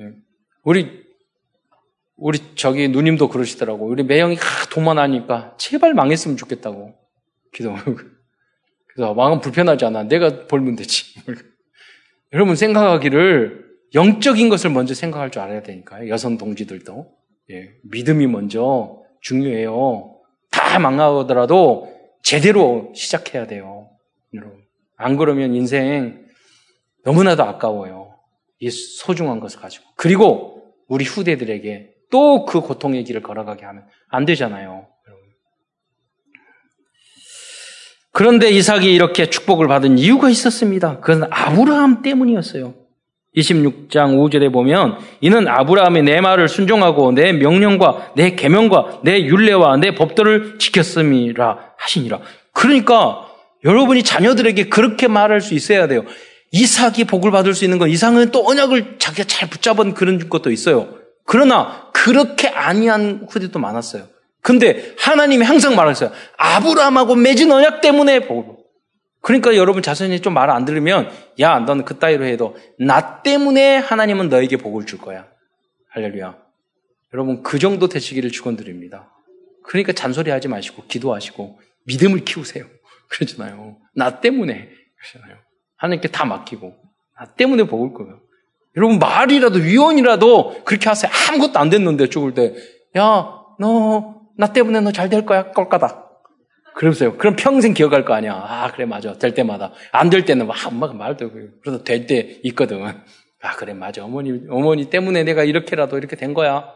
예. 우리 우리 저기 누님도 그러시더라고. 우리 매형이 돈만 하니까 제발 망했으면 좋겠다고 기도. 그래서 마음 불편하지 않아. 내가 벌면 되지. 여러분 생각하기를 영적인 것을 먼저 생각할 줄 알아야 되니까요. 여성 동지들도. 예, 믿음이 먼저 중요해요. 다 망하더라도 제대로 시작해야 돼요. 여러분. 안 그러면 인생 너무나도 아까워요. 이 소중한 것을 가지고. 그리고 우리 후대들에게 또 그 고통의 길을 걸어가게 하면 안 되잖아요. 그런데 이삭이 이렇게 축복을 받은 이유가 있었습니다. 그건 아브라함 때문이었어요. 26장 5절에 보면 이는 아브라함이 내 말을 순종하고 내 명령과 내 계명과 내 율례와 내 법도를 지켰음이라 하시니라. 그러니까 여러분이 자녀들에게 그렇게 말할 수 있어야 돼요. 이삭이 복을 받을 수 있는 건 이삭은 또 언약을 자기가 잘 붙잡은 그런 것도 있어요. 그러나 그렇게 아니한 후대도 많았어요. 근데 하나님이 항상 말했어요. 아브라함하고 맺은 언약 때문에 복을 그러니까 여러분 자신이 좀 말 안 들으면 야 너는 그따위로 해도 나 때문에 하나님은 너에게 복을 줄 거야. 할렐루야. 여러분 그 정도 되시기를 축원드립니다. 그러니까 잔소리 하지 마시고 기도하시고 믿음을 키우세요. 그러잖아요. 나 때문에 그러잖아요. 하나님께 다 맡기고 나 때문에 복을 거예요. 여러분 말이라도 위원이라도 그렇게 하세요. 아무것도 안 됐는데 죽을 때 야 너 나 때문에 너 잘 될 거야 꼴까다. 그러세요. 그럼 평생 기억할 거 아니야. 아, 그래, 맞아. 될 때마다. 안 될 때는 막, 엄마가 말도, 그래서 될 때 있거든. 아, 그래, 맞아. 어머니, 어머니 때문에 내가 이렇게라도 이렇게 된 거야.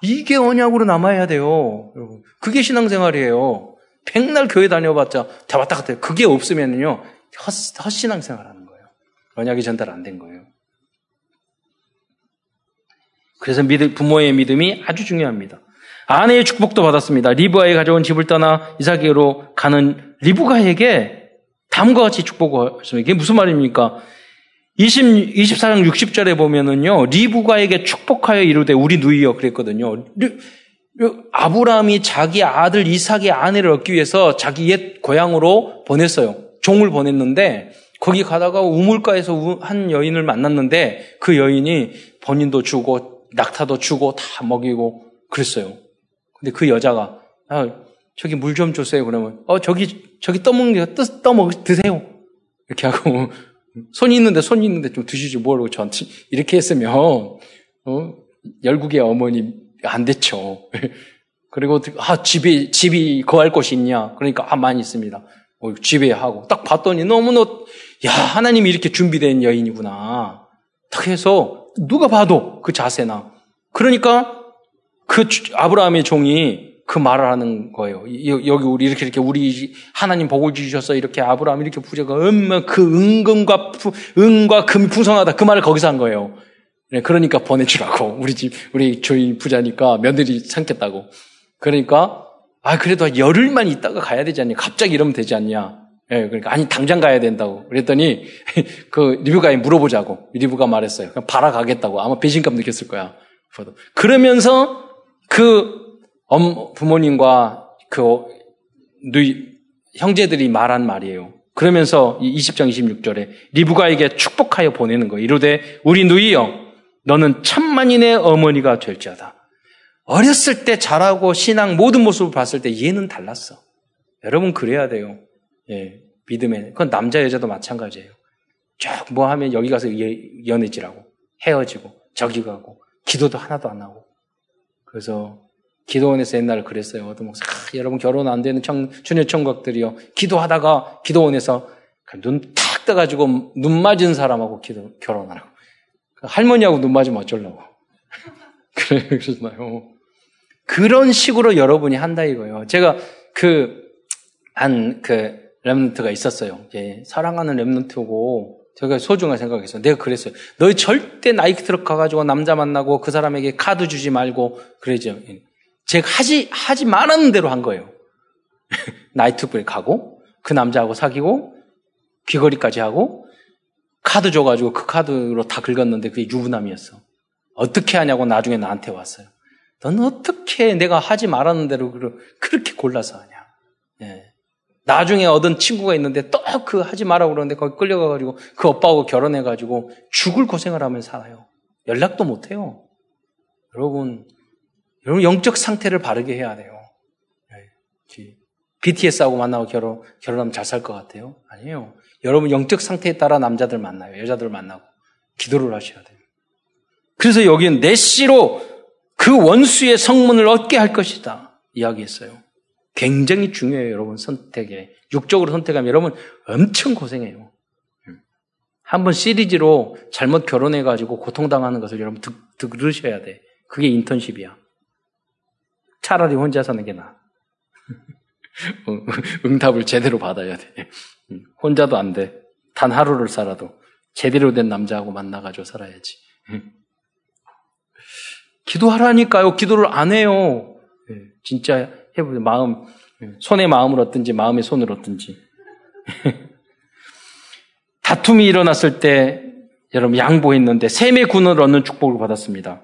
이게 언약으로 남아야 돼요. 여러분. 그게 신앙생활이에요. 백날 교회 다녀봤자 다 왔다 갔다 해요. 그게 없으면요. 헛, 헛신앙생활 하는 거예요. 언약이 전달 안 된 거예요. 그래서 믿음, 부모의 믿음이 아주 중요합니다. 아내의 축복도 받았습니다. 리브아에 가져온 집을 떠나 이삭에게로 가는 리브가에게 다음과 같이 축복을 했습니다. 이게 무슨 말입니까? 20, 24장 60절에 보면은요, 리브가에게 축복하여 이르되 우리 누이여 그랬거든요. 아브라함이 자기 아들 이삭의 아내를 얻기 위해서 자기 옛 고향으로 보냈어요. 종을 보냈는데 거기 가다가 우물가에서 한 여인을 만났는데 그 여인이 본인도 주고 낙타도 주고 다 먹이고 그랬어요. 근데 그 여자가 아, 저기 물 좀 주세요. 그러면 어 저기 저기 떠먹는 게 떠, 떠먹 드세요. 이렇게 하고 손이 있는데 손이 있는데 좀 드시지 뭐라고 저한테 이렇게 했으면 어 열국의 어머니 안 됐죠. 그리고 아 집이 집이 거할 곳이 있냐? 그러니까 아 많이 있습니다. 어, 집에 하고 딱 봤더니 너무너 야 하나님이 이렇게 준비된 여인이구나. 딱 해서 누가 봐도 그 자세나 그러니까 그 아브라함의 종이 그 말을 하는 거예요. 여기 우리 이렇게 이렇게 우리 하나님 복을 주셔서 이렇게 아브라함 이렇게 부자가 얼마 그 은금과 은과 금이 풍성하다 그 말을 거기서 한 거예요. 네, 그러니까 보내주라고 우리 집 우리 주인 부자니까 며느리 삼겠다고. 그러니까 아 그래도 열흘만 있다가 가야 되지 않냐? 갑자기 이러면 되지 않냐? 예, 그러니까 아니 당장 가야 된다고. 그랬더니 그 리뷰가에 물어보자고 리뷰가 말했어요. 그냥 바라 가겠다고. 아마 배신감 느꼈을 거야. 그러면서 그 부모님과 그 누이, 형제들이 말한 말이에요. 그러면서 20장 26절에 리브가에게 축복하여 보내는 거예요. 이르되 우리 누이여 너는 천만인의 어머니가 될지어다. 어렸을 때 자라고 신앙 모든 모습을 봤을 때 얘는 달랐어. 여러분 그래야 돼요. 예, 믿음에. 그건 남자 여자도 마찬가지예요. 쭉뭐 하면 여기 가서 연애지라고 헤어지고 저기 가고 기도도 하나도 안 하고 그래서 기도원에서 옛날에 그랬어요. 어떤 목사, 아, 여러분 결혼 안 되는 청, 주녀 청각들이요. 기도하다가 기도원에서 눈 탁 떠가지고 눈 맞은 사람하고 기도, 결혼하라고. 할머니하고 눈 맞으면 어쩌려고. 그래, 그러잖아요. 그런 식으로 여러분이 한다 이거예요. 제가 그, 한, 그, 랩런트가 있었어요. 예, 사랑하는 랩런트고, 제가 소중한 생각했어요. 내가 그랬어요. 너희 절대 나이키 트럭 가가지고 남자 만나고 그 사람에게 카드 주지 말고 그러죠. 제가 하지 하지 말하는 대로 한 거예요. 나이트클럽에 가고 그 남자하고 사귀고 귀걸이까지 하고 카드 줘가지고 그 카드로 다 긁었는데 그게 유부남이었어. 어떻게 하냐고 나중에 나한테 왔어요. 넌 어떻게 내가 하지 말하는 대로 그렇게 골라서 하냐. 예. 나중에 얻은 친구가 있는데 또 그 하지 마라 그러는데 거기 끌려가가지고 그 오빠하고 결혼해가지고 죽을 고생을 하면서 살아요. 연락도 못해요. 여러분, 여러분 영적 상태를 바르게 해야 돼요. BTS하고 만나고 결혼, 결혼하면 잘 살 것 같아요? 아니에요. 여러분 영적 상태에 따라 남자들 만나요. 여자들 만나고. 기도를 하셔야 돼요. 그래서 여기는 내 씨로 그 원수의 성문을 얻게 할 것이다. 이야기했어요. 굉장히 중요해요, 여러분, 선택에. 육적으로 선택하면 여러분 엄청 고생해요. 한번 시리즈로 잘못 결혼해가지고 고통당하는 것을 여러분 듣, 들으셔야 돼. 그게 인턴십이야. 차라리 혼자 사는 게 나아. 응답을 제대로 받아야 돼. 혼자도 안 돼. 단 하루를 살아도. 제대로 된 남자하고 만나가지고 살아야지. 기도하라니까요. 기도를 안 해요. 진짜 해보세요. 마음, 손의 마음을 얻든지 마음의 손을 얻든지. 다툼이 일어났을 때 여러분 양보했는데 샘의 군을 얻는 축복을 받았습니다.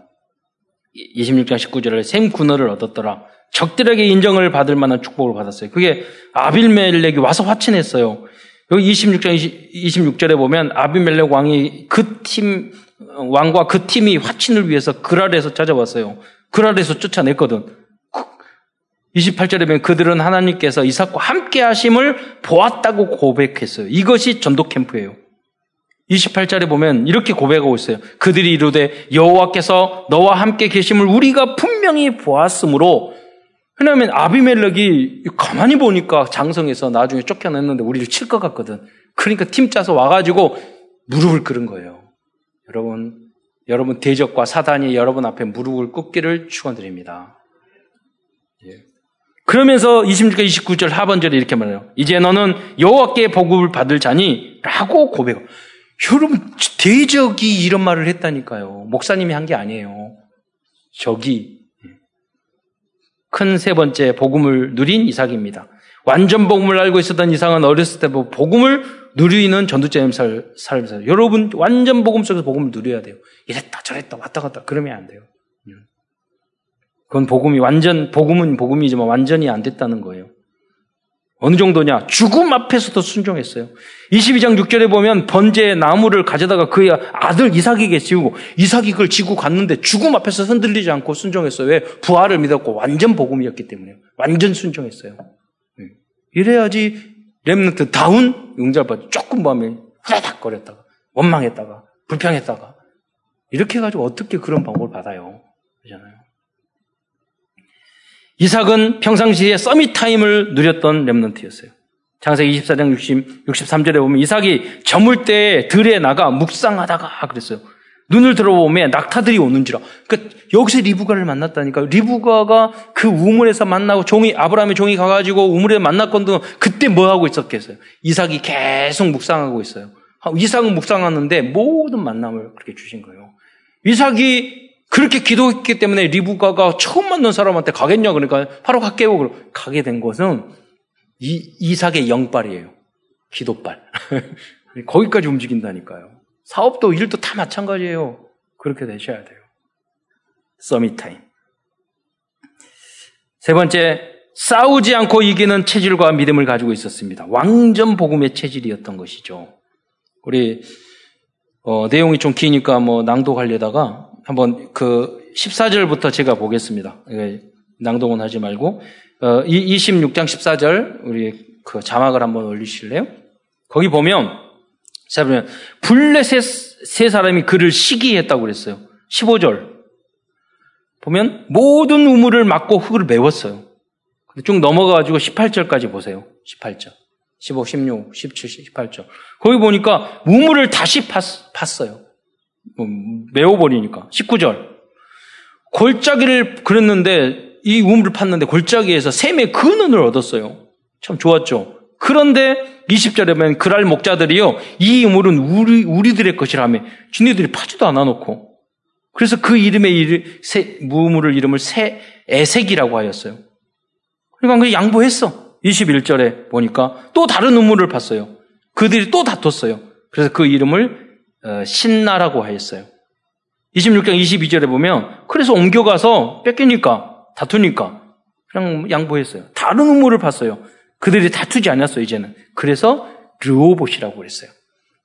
26장 19절에 샘 군어를 얻었더라. 적들에게 인정을 받을 만한 축복을 받았어요. 그게 아빌멜렉이 와서 화친했어요. 여기 26장 20, 26절에 보면 아비멜렉 왕이 그 팀, 왕과 그 팀이 화친을 위해서 그랄에서 찾아왔어요. 그랄에서 쫓아냈거든. 28절에 보면 그들은 하나님께서 이삭과 함께 하심을 보았다고 고백했어요. 이것이 전도 캠프예요. 28절에 보면 이렇게 고백하고 있어요. 그들이 이르되 여호와께서 너와 함께 계심을 우리가 분명히 보았으므로 왜냐하면 아비멜렉이 가만히 보니까 장성에서 나중에 쫓겨났는데 우리를 칠 것 같거든. 그러니까 팀 짜서 와가지고 무릎을 꿇은 거예요. 여러분, 여러분 대적과 사단이 여러분 앞에 무릎을 꿇기를 축원드립니다. 예. 그러면서 26절, 29절 하반절에 이렇게 말해요. 이제 너는 여호와께 복을 받을 자니 라고 고백을. 여러분, 대적이 이런 말을 했다니까요. 목사님이 한 게 아니에요. 적이. 큰 세 번째 복음을 누린 이삭입니다. 완전 복음을 알고 있었던 이삭은 어렸을 때 복음을 누리는 전도자님 삶에서 여러분 완전 복음 속에서 복음을 누려야 돼요. 이랬다 저랬다 왔다 갔다 그러면 안 돼요. 그건 복음이 완전 복음은 복음이지만 완전히 안 됐다는 거예요. 어느 정도냐? 죽음 앞에서도 순종했어요. 22장 6절에 보면 번제의 나무를 가져다가 그의 아들 이삭에게 지우고 이삭이 그걸 지고 갔는데 죽음 앞에서 흔들리지 않고 순종했어요. 왜? 부활을 믿었고 완전 복음이었기 때문에 완전 순종했어요. 네. 이래야지 렘넌트 다운 용자받 조금 보면 후다닥 거렸다가 원망했다가 불평했다가 이렇게 해가지고 어떻게 그런 방법을 받아요? 그러잖아요. 이삭은 평상시에 summit time을 누렸던 remnant였어요. 창세기 24장 60, 63절에 보면 이삭이 저물 때 들에 나가 묵상하다가 그랬어요. 눈을 들어보면 낙타들이 오는지라. 그러니까 여기서 리브가를 만났다니까. 리브가가 그 우물에서 만나고 종이 아브라함의 종이 가가지고 우물에 만났거든 그때 뭐 하고 있었겠어요? 이삭이 계속 묵상하고 있어요. 이삭은 묵상하는데 모든 만남을 그렇게 주신 거예요. 이삭이 그렇게 기도했기 때문에 리브가가 처음 만난 사람한테 가겠냐 그러니까 바로 갈게요. 가게 된 것은 이, 이삭의 영빨이에요. 기도빨. 거기까지 움직인다니까요. 사업도 일도 다 마찬가지예요. 그렇게 되셔야 돼요. 서밋 타임. 세 번째, 싸우지 않고 이기는 체질과 믿음을 가지고 있었습니다. 왕전 복음의 체질이었던 것이죠. 우리 어, 내용이 좀 기니까 뭐 낭독하려다가 한번 그 14절부터 제가 보겠습니다. 낭독은 하지 말고 어, 26장 14절 우리 그 자막을 한번 올리실래요? 거기 보면 자 보면 블레셋 세 사람이 그를 시기했다고 그랬어요. 15절 보면 모든 우물을 막고 흙을 메웠어요. 쭉 넘어가가지고 18절까지 보세요. 18절. 15, 16, 17, 18절. 거기 보니까 우물을 다시 팠, 팠어요. 뭐, 메워버리니까. 19절. 골짜기를 그렸는데 이 우물을 팠는데 골짜기에서 샘의 근원을 얻었어요. 참 좋았죠. 그런데 20절에 보면 그랄 목자들이요. 이 우물은 우리, 우리들의 것이라며 지네들이 파지도 않아 놓고. 그래서 그 이름의 이름, 새, 무물을 이름을 새, 애색이라고 하였어요. 그러니까 그 양보했어. 21절에 보니까 또 다른 우물을 팠어요. 그들이 또 다퉜어요. 그래서 그 이름을 어, 신나라고 하였어요. 26장 22절에 보면 그래서 옮겨가서 뺏기니까 다투니까 그냥 양보했어요. 다른 우물을 봤어요. 그들이 다투지 않았어요, 이제는. 그래서 르오봇이라고 그랬어요.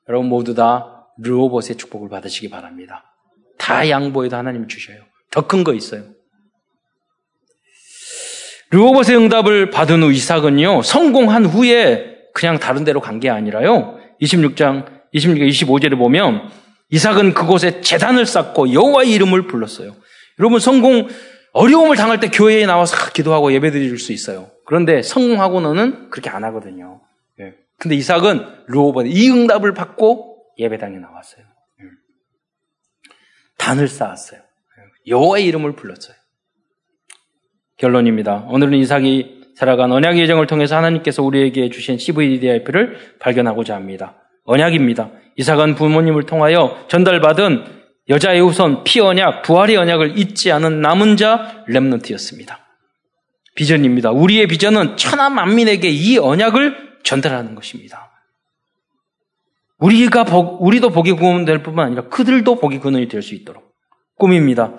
여러분 모두 다 르오봇의 축복을 받으시기 바랍니다. 다 양보해도 하나님 주셔요. 더 큰 거 있어요. 르오봇의 응답을 받은 후 이삭은요, 성공한 후에 그냥 다른 데로 간 게 아니라요, 26장 26, 25절에 보면 이삭은 그곳에 재단을 쌓고 여호와의 이름을 불렀어요. 여러분 성공 어려움을 당할 때 교회에 나와서 기도하고 예배드릴 수 있어요. 그런데 성공하고는 그렇게 안 하거든요. 예. 근데 이삭은 루오번 이 응답을 받고 예배당에 나왔어요. 예. 단을 쌓았어요. 예. 여호와의 이름을 불렀어요. 결론입니다. 오늘은 이삭이 살아간 언약의 예정을 통해서 하나님께서 우리에게 주신 CVDIP를 발견하고자 합니다. 언약입니다. 이삭은 부모님을 통하여 전달받은 여자의 우선 피 언약, 부활의 언약을 잊지 않은 남은 자 렘넌트였습니다. 비전입니다. 우리의 비전은 천하 만민에게 이 언약을 전달하는 것입니다. 우리가 복, 우리도 복이 구원 될 뿐만 아니라 그들도 복이 근원이 될 수 있도록 꿈입니다.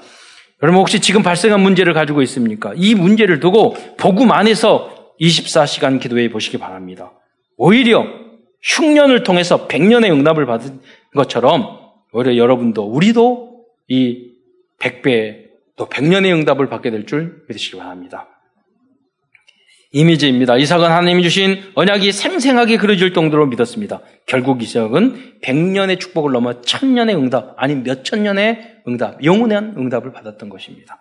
여러분 혹시 지금 발생한 문제를 가지고 있습니까? 이 문제를 두고 복음 안에서 24시간 기도해 보시기 바랍니다. 오히려 흉년을 통해서 100년의 응답을 받은 것처럼 오히려 여러분도 우리도 이 100배 또 100년의 응답을 받게 될 줄 믿으시기 바랍니다. 이미지입니다. 이삭은 하나님이 주신 언약이 생생하게 그려질 정도로 믿었습니다. 결국 이삭은 100년의 축복을 넘어 1000년의 응답, 아니 몇천 년의 응답, 영원한 응답을 받았던 것입니다.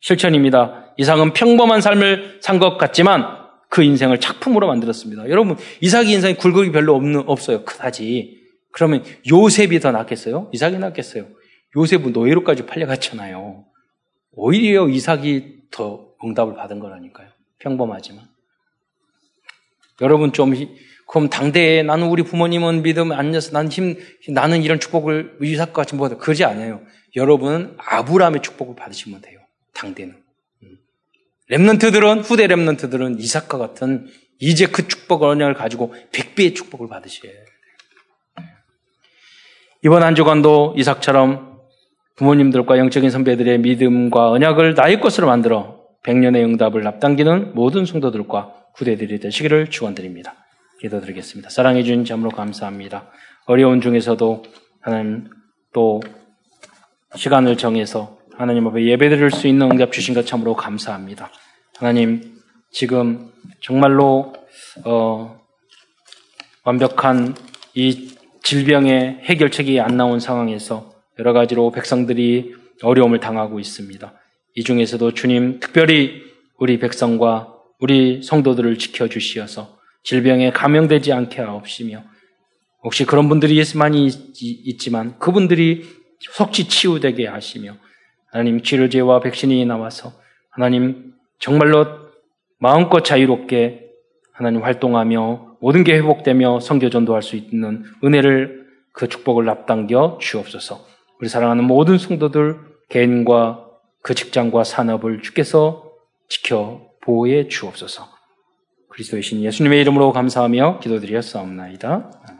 실천입니다. 이삭은 평범한 삶을 산 것 같지만 그 인생을 작품으로 만들었습니다. 여러분, 이삭의 인생에 굴곡이 별로 없는, 없어요. 그다지. 그러면 요셉이 더 낫겠어요? 이삭이 낫겠어요? 요셉은 노예로까지 팔려갔잖아요. 오히려 이삭이 더 응답을 받은 거라니까요. 평범하지만. 여러분 좀 그럼 당대에 나는 우리 부모님은 믿음 안녕서 나는 힘 나는 이런 축복을 이삭 같이 뭐 그러지 않아요. 여러분은 아브라함의 축복을 받으시면 돼요. 당대는. 음. 렘넌트들은 후대 렘넌트들은 이삭과 같은 이제 그 축복 언약을 가지고 백배의 축복을 받으셔야 해요. 이번 한 주간도 이삭처럼 부모님들과 영적인 선배들의 믿음과 언약을 나의 것으로 만들어 백년의 응답을 앞당기는 모든 성도들과 구대들이 되시기를 축원드립니다. 기도드리겠습니다. 사랑해 주신 참으로 감사합니다. 어려운 중에서도 하나님 또 시간을 정해서 하나님 앞에 예배드릴 수 있는 응답 주신 것 참으로 감사합니다. 하나님 지금 정말로 어, 완벽한 이 질병의 해결책이 안 나온 상황에서 여러 가지로 백성들이 어려움을 당하고 있습니다. 이 중에서도 주님 특별히 우리 백성과 우리 성도들을 지켜주시어서 질병에 감염되지 않게 하옵시며 혹시 그런 분들이 많이 있지만 그분들이 속지 치유되게 하시며 하나님 치료제와 백신이 나와서 하나님 정말로 마음껏 자유롭게 하나님 활동하며 모든 게 회복되며 성교 전도할 수 있는 은혜를 그 축복을 앞당겨 주옵소서. 우리 사랑하는 모든 성도들 개인과 그 직장과 산업을 주께서 지켜 보호해 주옵소서. 그리스도의 신 예수님의 이름으로 감사하며 기도드렸사옵나이다.